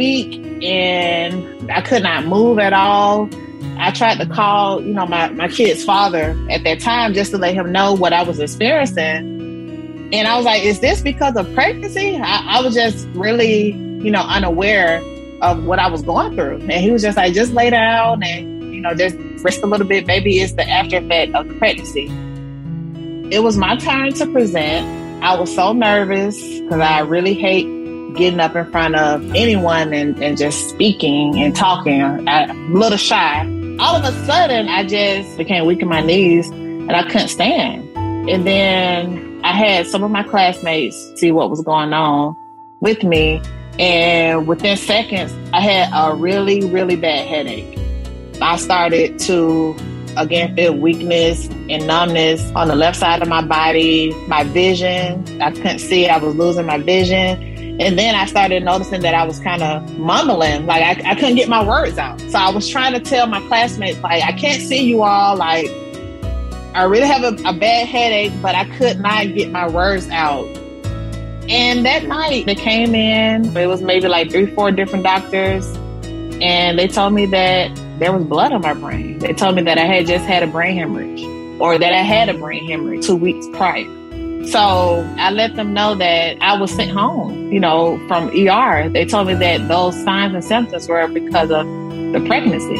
weak and I could not move at all. I tried to call, you know, my, my kid's father at that time just to let him know what I was experiencing. And I was like, is this because of pregnancy? I, I was just really, you know, unaware of what I was going through. And he was just like, just lay down and, you know, just rest a little bit. Maybe it's the after effect of the pregnancy. It was my turn to present. I was so nervous because I really hate getting up in front of anyone and, and just speaking and talking. I'm a little shy. All of a sudden, I just became weak in my knees and I couldn't stand. And then I had some of my classmates see what was going on with me. And within seconds, I had a really, really bad headache. I started to again feel weakness and numbness on the left side of my body, my vision. I couldn't see, I was losing my vision. And then I started noticing that I was kind of mumbling, like I, I couldn't get my words out. So I was trying to tell my classmates, like, I can't see you all. Like, I really have a, a bad headache, but I could not get my words out. And that night they came in, it was maybe like three, four different doctors, and they told me that there was blood on my brain. They told me that I had just had a brain hemorrhage or that I had a brain hemorrhage two weeks prior. So I let them know that I was sent home, you know, from ER. They told me that those signs and symptoms were because of the pregnancy.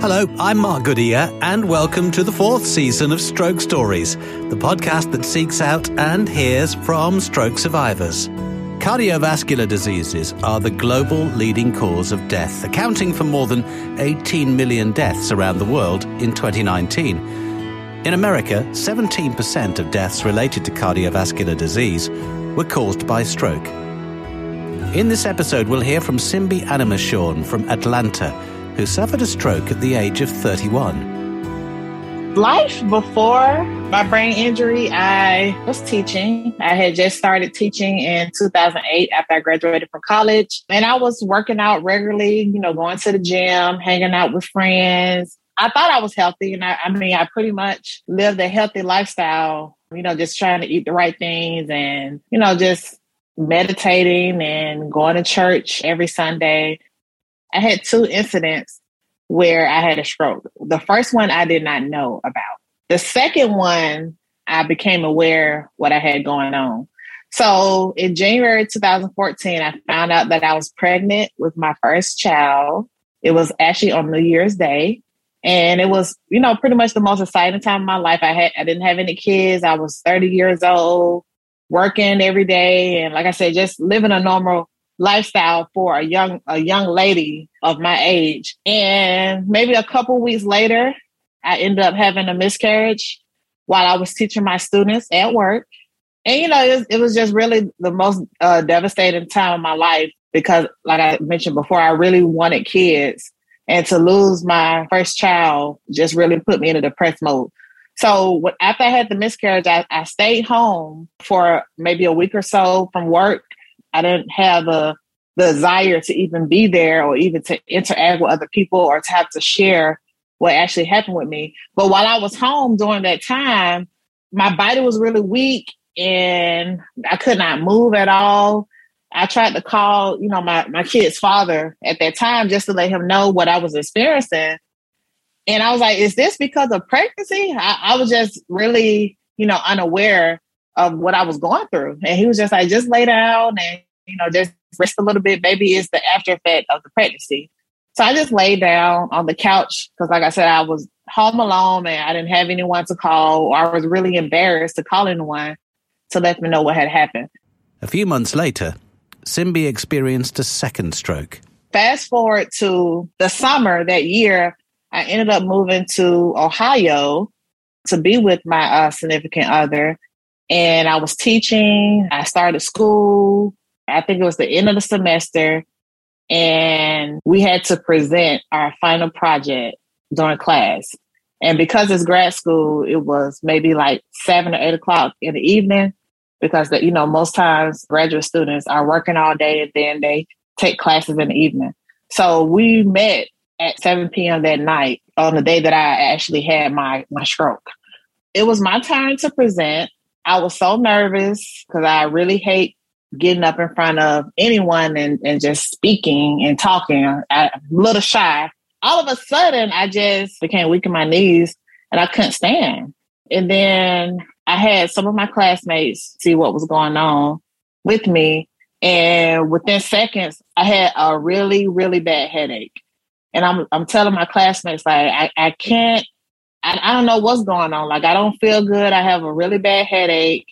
Hello, I'm Mark Goodyear, and welcome to the fourth season of Stroke Stories, the podcast that seeks out and hears from stroke survivors. Cardiovascular diseases are the global leading cause of death, accounting for more than 18 million deaths around the world in 2019. In America, 17% of deaths related to cardiovascular disease were caused by stroke. In this episode, we'll hear from Simbi Animashaun from Atlanta, who suffered a stroke at the age of 31. Life before my brain injury, I was teaching. I had just started teaching in 2008 after I graduated from college. And I was working out regularly, you know, going to the gym, hanging out with friends. I thought I was healthy. And I, I mean, I pretty much lived a healthy lifestyle, you know, just trying to eat the right things and, you know, just meditating and going to church every Sunday. I had two incidents where I had a stroke. The first one I did not know about. The second one, I became aware what I had going on. So in January 2014, I found out that I was pregnant with my first child. It was actually on New Year's Day. And it was, you know, pretty much the most exciting time of my life. I had I didn't have any kids. I was 30 years old, working every day. And like I said, just living a normal lifestyle for a young a young lady of my age. And maybe a couple weeks later, I ended up having a miscarriage while I was teaching my students at work. And you know, it was, it was just really the most uh, devastating time of my life because, like I mentioned before, I really wanted kids, and to lose my first child just really put me in a depressed mode. So after I had the miscarriage, I, I stayed home for maybe a week or so from work I didn't have a the desire to even be there or even to interact with other people or to have to share what actually happened with me. But while I was home during that time, my body was really weak and I could not move at all. I tried to call, you know, my, my kid's father at that time just to let him know what I was experiencing. And I was like, is this because of pregnancy? I, I was just really, you know, unaware of what I was going through. And he was just like, just lay down and, you know, just rest a little bit. Maybe it's the after effect of the pregnancy. So I just laid down on the couch because, like I said, I was home alone and I didn't have anyone to call, I was really embarrassed to call anyone to let me know what had happened. A few months later, Simbi experienced a second stroke. Fast forward to the summer that year, I ended up moving to Ohio to be with my uh, significant other. And I was teaching. I started school. I think it was the end of the semester. And we had to present our final project during class. And because it's grad school, it was maybe like seven or eight o'clock in the evening because the, you know most times graduate students are working all day and then they take classes in the evening. So we met at 7 p.m. that night on the day that I actually had my my stroke. It was my time to present. I was so nervous because I really hate getting up in front of anyone and, and just speaking and talking. I'm a little shy. All of a sudden, I just became weak in my knees and I couldn't stand. And then I had some of my classmates see what was going on with me. And within seconds, I had a really, really bad headache. And I'm I'm telling my classmates like I, I can't I, I don't know what's going on. Like I don't feel good. I have a really bad headache.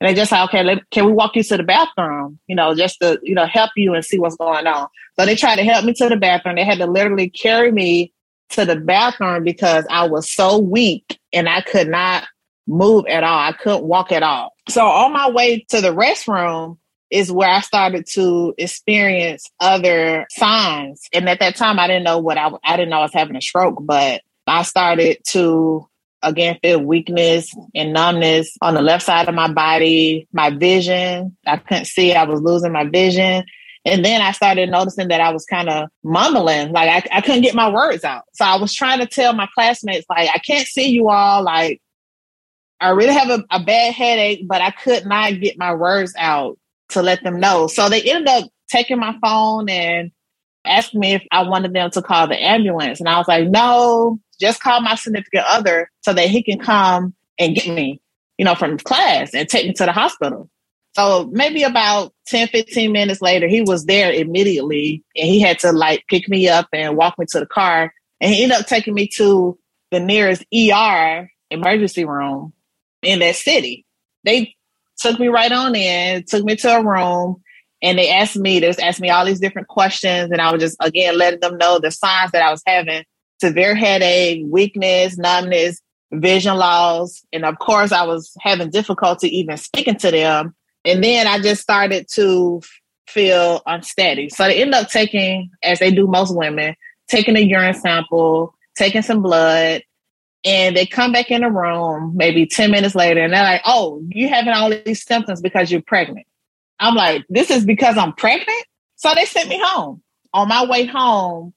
And they just like, okay, let, can we walk you to the bathroom? You know, just to, you know, help you and see what's going on. So they tried to help me to the bathroom. They had to literally carry me to the bathroom because I was so weak and I could not move at all. I couldn't walk at all. So on my way to the restroom is where I started to experience other signs. And at that time, I didn't know what I, I didn't know I was having a stroke, but I started to again feel weakness and numbness on the left side of my body, my vision. I couldn't see, I was losing my vision. And then I started noticing that I was kind of mumbling, like I, I couldn't get my words out. So I was trying to tell my classmates, like, I can't see you all. Like, I really have a, a bad headache, but I could not get my words out to let them know. So they ended up taking my phone and asked me if I wanted them to call the ambulance. And I was like, no, just call my significant other so that he can come and get me, you know, from class and take me to the hospital. So maybe about 10, 15 minutes later, he was there immediately and he had to like pick me up and walk me to the car. And he ended up taking me to the nearest ER emergency room in that city. They took me right on in, took me to a room, and they asked me, they was asking me all these different questions. And I was just, again, letting them know the signs that I was having severe headache, weakness, numbness, vision loss. And of course, I was having difficulty even speaking to them. And then I just started to feel unsteady. So they end up taking, as they do most women, taking a urine sample, taking some blood, and they come back in the room maybe 10 minutes later and they're like, oh, you having all these symptoms because you're pregnant. I'm like, this is because I'm pregnant? So they sent me home. On my way home,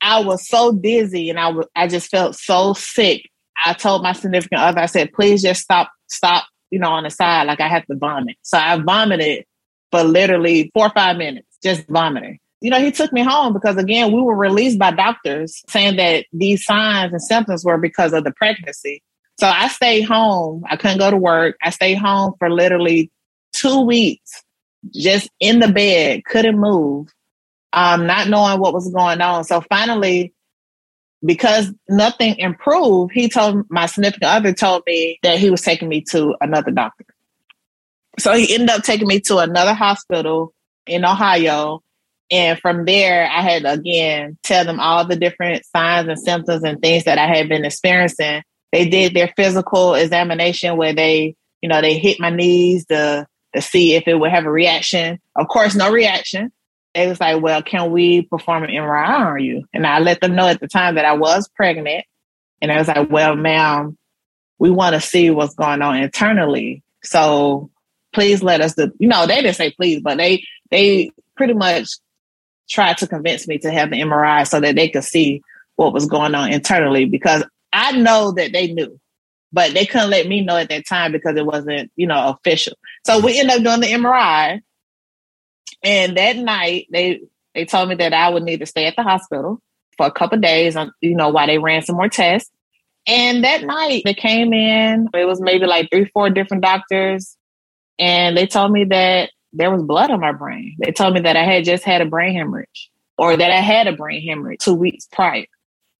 I was so dizzy and I was I just felt so sick. I told my significant other, I said, please just stop, stop, you know, on the side. Like I have to vomit. So I vomited for literally four or five minutes, just vomiting. You know, he took me home because again, we were released by doctors saying that these signs and symptoms were because of the pregnancy. So I stayed home. I couldn't go to work. I stayed home for literally two weeks, just in the bed, couldn't move um, not knowing what was going on. So finally, because nothing improved, he told my significant other told me that he was taking me to another doctor. So he ended up taking me to another hospital in Ohio. And from there, I had to again tell them all the different signs and symptoms and things that I had been experiencing. They did their physical examination where they, you know, they hit my knees to to see if it would have a reaction. Of course, no reaction they was like, well, can we perform an MRI on you? And I let them know at the time that I was pregnant. And I was like, well, ma'am, we want to see what's going on internally. So please let us do, you know, they didn't say please, but they, they pretty much tried to convince me to have the MRI so that they could see what was going on internally because I know that they knew, but they couldn't let me know at that time because it wasn't, you know, official. So we ended up doing the MRI and that night, they they told me that I would need to stay at the hospital for a couple days, on, you know, while they ran some more tests. And that night, they came in. It was maybe like three, four different doctors, and they told me that there was blood on my brain. They told me that I had just had a brain hemorrhage, or that I had a brain hemorrhage two weeks prior.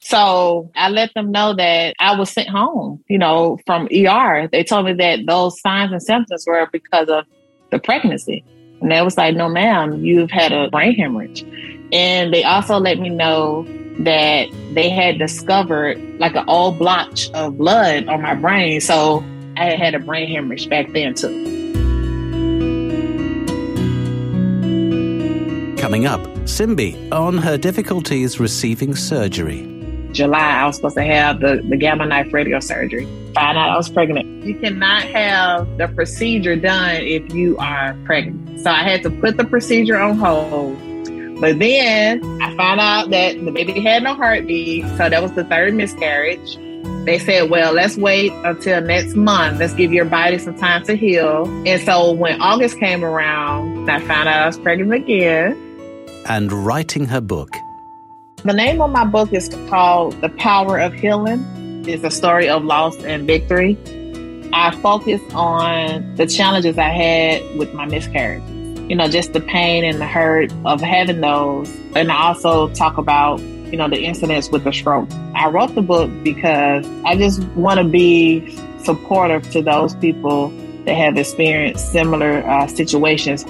So I let them know that I was sent home, you know, from ER. They told me that those signs and symptoms were because of the pregnancy. And they was like, no, ma'am, you've had a brain hemorrhage. And they also let me know that they had discovered like an old blotch of blood on my brain. So I had had a brain hemorrhage back then too. Coming up, Simbi on her difficulties receiving surgery. July, I was supposed to have the, the gamma knife radio surgery. Find out I was pregnant. You cannot have the procedure done if you are pregnant. So I had to put the procedure on hold. But then I found out that the baby had no heartbeat. So that was the third miscarriage. They said, well, let's wait until next month. Let's give your body some time to heal. And so when August came around, I found out I was pregnant again. And writing her book. The name of my book is called The Power of Healing. It's a story of loss and victory. I focus on the challenges I had with my miscarriage. You know, just the pain and the hurt of having those. And I also talk about you know, the incidents with the stroke. I wrote the book because I just want to be supportive to those people that have experienced similar uh, situations.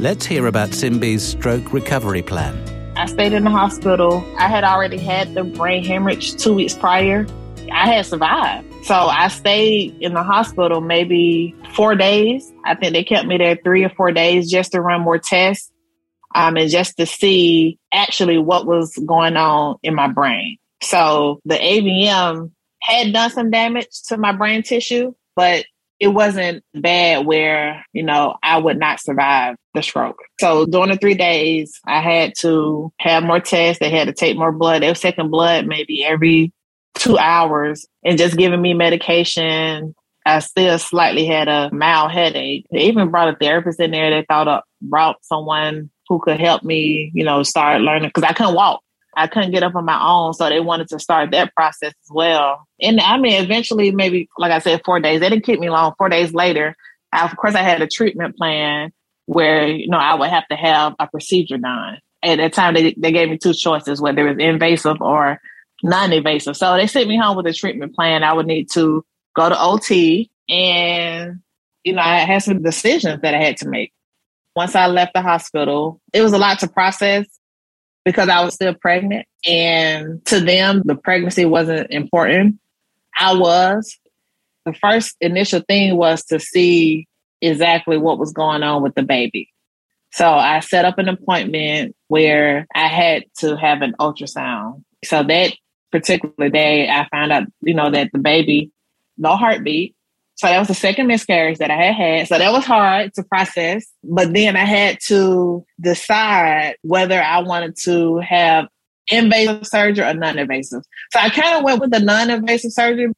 Let's hear about Simbi's stroke recovery plan. I stayed in the hospital. I had already had the brain hemorrhage two weeks prior. I had survived. So I stayed in the hospital maybe four days. I think they kept me there three or four days just to run more tests um, and just to see actually what was going on in my brain. So the AVM had done some damage to my brain tissue, but it wasn't bad where, you know, I would not survive the stroke. So during the three days, I had to have more tests. They had to take more blood. They were taking blood maybe every two hours and just giving me medication. I still slightly had a mild headache. They even brought a therapist in there. They thought of brought someone who could help me, you know, start learning because I couldn't walk. I couldn't get up on my own. So they wanted to start that process as well. And I mean, eventually, maybe, like I said, four days. They didn't keep me long. Four days later, I, of course, I had a treatment plan where, you know, I would have to have a procedure done. At that time, they, they gave me two choices, whether it was invasive or non-invasive. So they sent me home with a treatment plan. I would need to go to OT and, you know, I had some decisions that I had to make once I left the hospital, it was a lot to process because I was still pregnant. And to them, the pregnancy wasn't important. I was. The first initial thing was to see exactly what was going on with the baby. So I set up an appointment where I had to have an ultrasound. So that particular day, I found out, you know, that the baby, no heartbeat, so that was the second miscarriage that I had had. So that was hard to process. But then I had to decide whether I wanted to have invasive surgery or non-invasive. So I kind of went with the non-invasive surgery.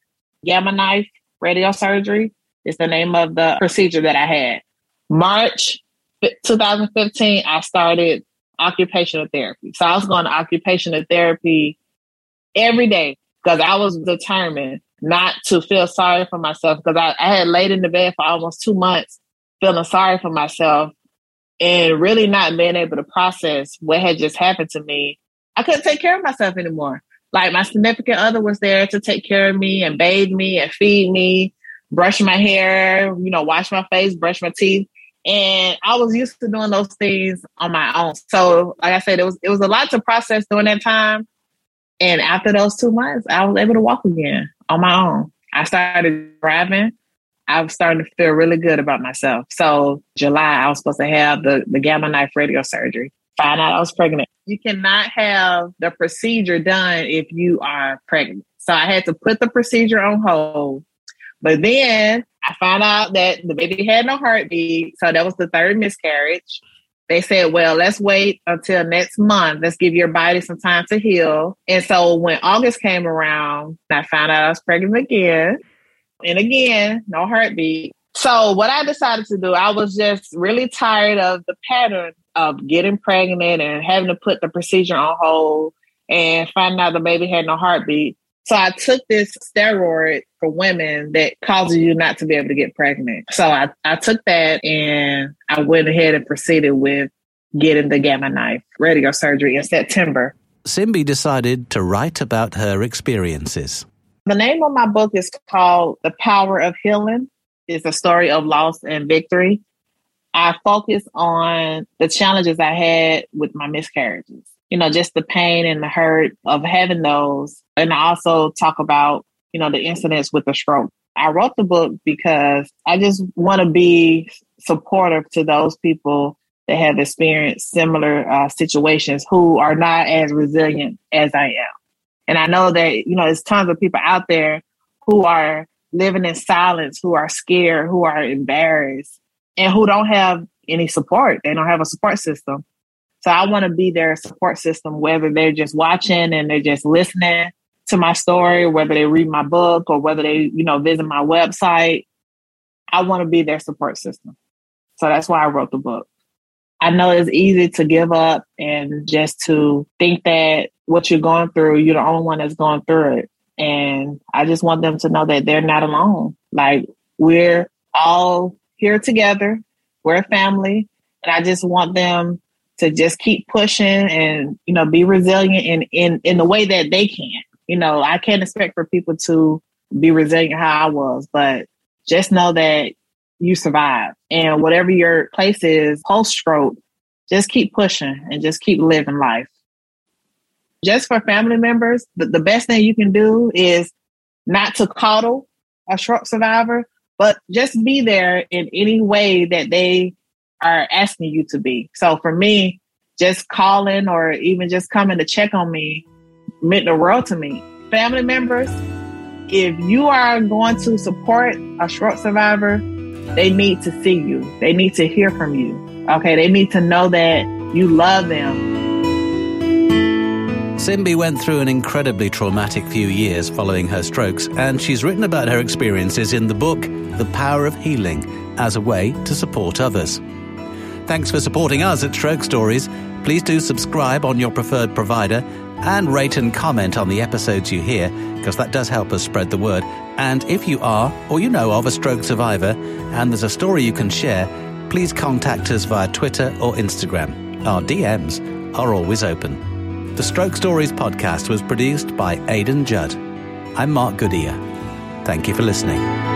Gamma knife radio surgery is the name of the procedure that I had. March 2015, I started occupational therapy. So I was going to occupational therapy every day because I was determined not to feel sorry for myself because I, I had laid in the bed for almost two months feeling sorry for myself and really not being able to process what had just happened to me. I couldn't take care of myself anymore. Like my significant other was there to take care of me and bathe me and feed me, brush my hair, you know, wash my face, brush my teeth. And I was used to doing those things on my own. So like I said, it was it was a lot to process during that time. And after those two months, I was able to walk again on my own. I started driving. I was starting to feel really good about myself. So July, I was supposed to have the, the gamma knife radio surgery. Find out I was pregnant. You cannot have the procedure done if you are pregnant. So I had to put the procedure on hold. But then I found out that the baby had no heartbeat. So that was the third miscarriage they said, well, let's wait until next month. Let's give your body some time to heal. And so when August came around, I found out I was pregnant again. And again, no heartbeat. So what I decided to do, I was just really tired of the pattern of getting pregnant and having to put the procedure on hold and finding out the baby had no heartbeat. So I took this steroid for women that causes you not to be able to get pregnant. So I, I took that and I went ahead and proceeded with getting the gamma knife radio surgery in September. Simbi decided to write about her experiences. The name of my book is called The Power of Healing. It's a story of loss and victory. I focus on the challenges I had with my miscarriages you know, just the pain and the hurt of having those. And I also talk about, you know, the incidents with the stroke. I wrote the book because I just want to be supportive to those people that have experienced similar uh, situations who are not as resilient as I am. And I know that, you know, there's tons of people out there who are living in silence, who are scared, who are embarrassed, and who don't have any support. They don't have a support system. So I want to be their support system, whether they're just watching and they're just listening to my story, whether they read my book or whether they, you know, visit my website, I want to be their support system. So that's why I wrote the book. I know it's easy to give up and just to think that what you're going through, you're the only one that's going through it. And I just want them to know that they're not alone. Like we're all here together. We're a family. And I just want them to just keep pushing and, you know, be resilient in, in, in the way that they can. You know, I can't expect for people to be resilient how I was, but just know that you survive. And whatever your place is post stroke, just keep pushing and just keep living life. Just for family members, the, the best thing you can do is not to coddle a stroke survivor, but just be there in any way that they are asking you to be. So for me, just calling or even just coming to check on me meant the world to me. Family members, if you are going to support a stroke survivor, they need to see you. They need to hear from you. Okay, they need to know that you love them. Simbi went through an incredibly traumatic few years following her strokes, and she's written about her experiences in the book, The Power of Healing, as a way to support others. Thanks for supporting us at Stroke Stories. Please do subscribe on your preferred provider and rate and comment on the episodes you hear, because that does help us spread the word. And if you are, or you know of a stroke survivor, and there's a story you can share, please contact us via Twitter or Instagram. Our DMs are always open. The Stroke Stories podcast was produced by Aidan Judd. I'm Mark Goodyear. Thank you for listening.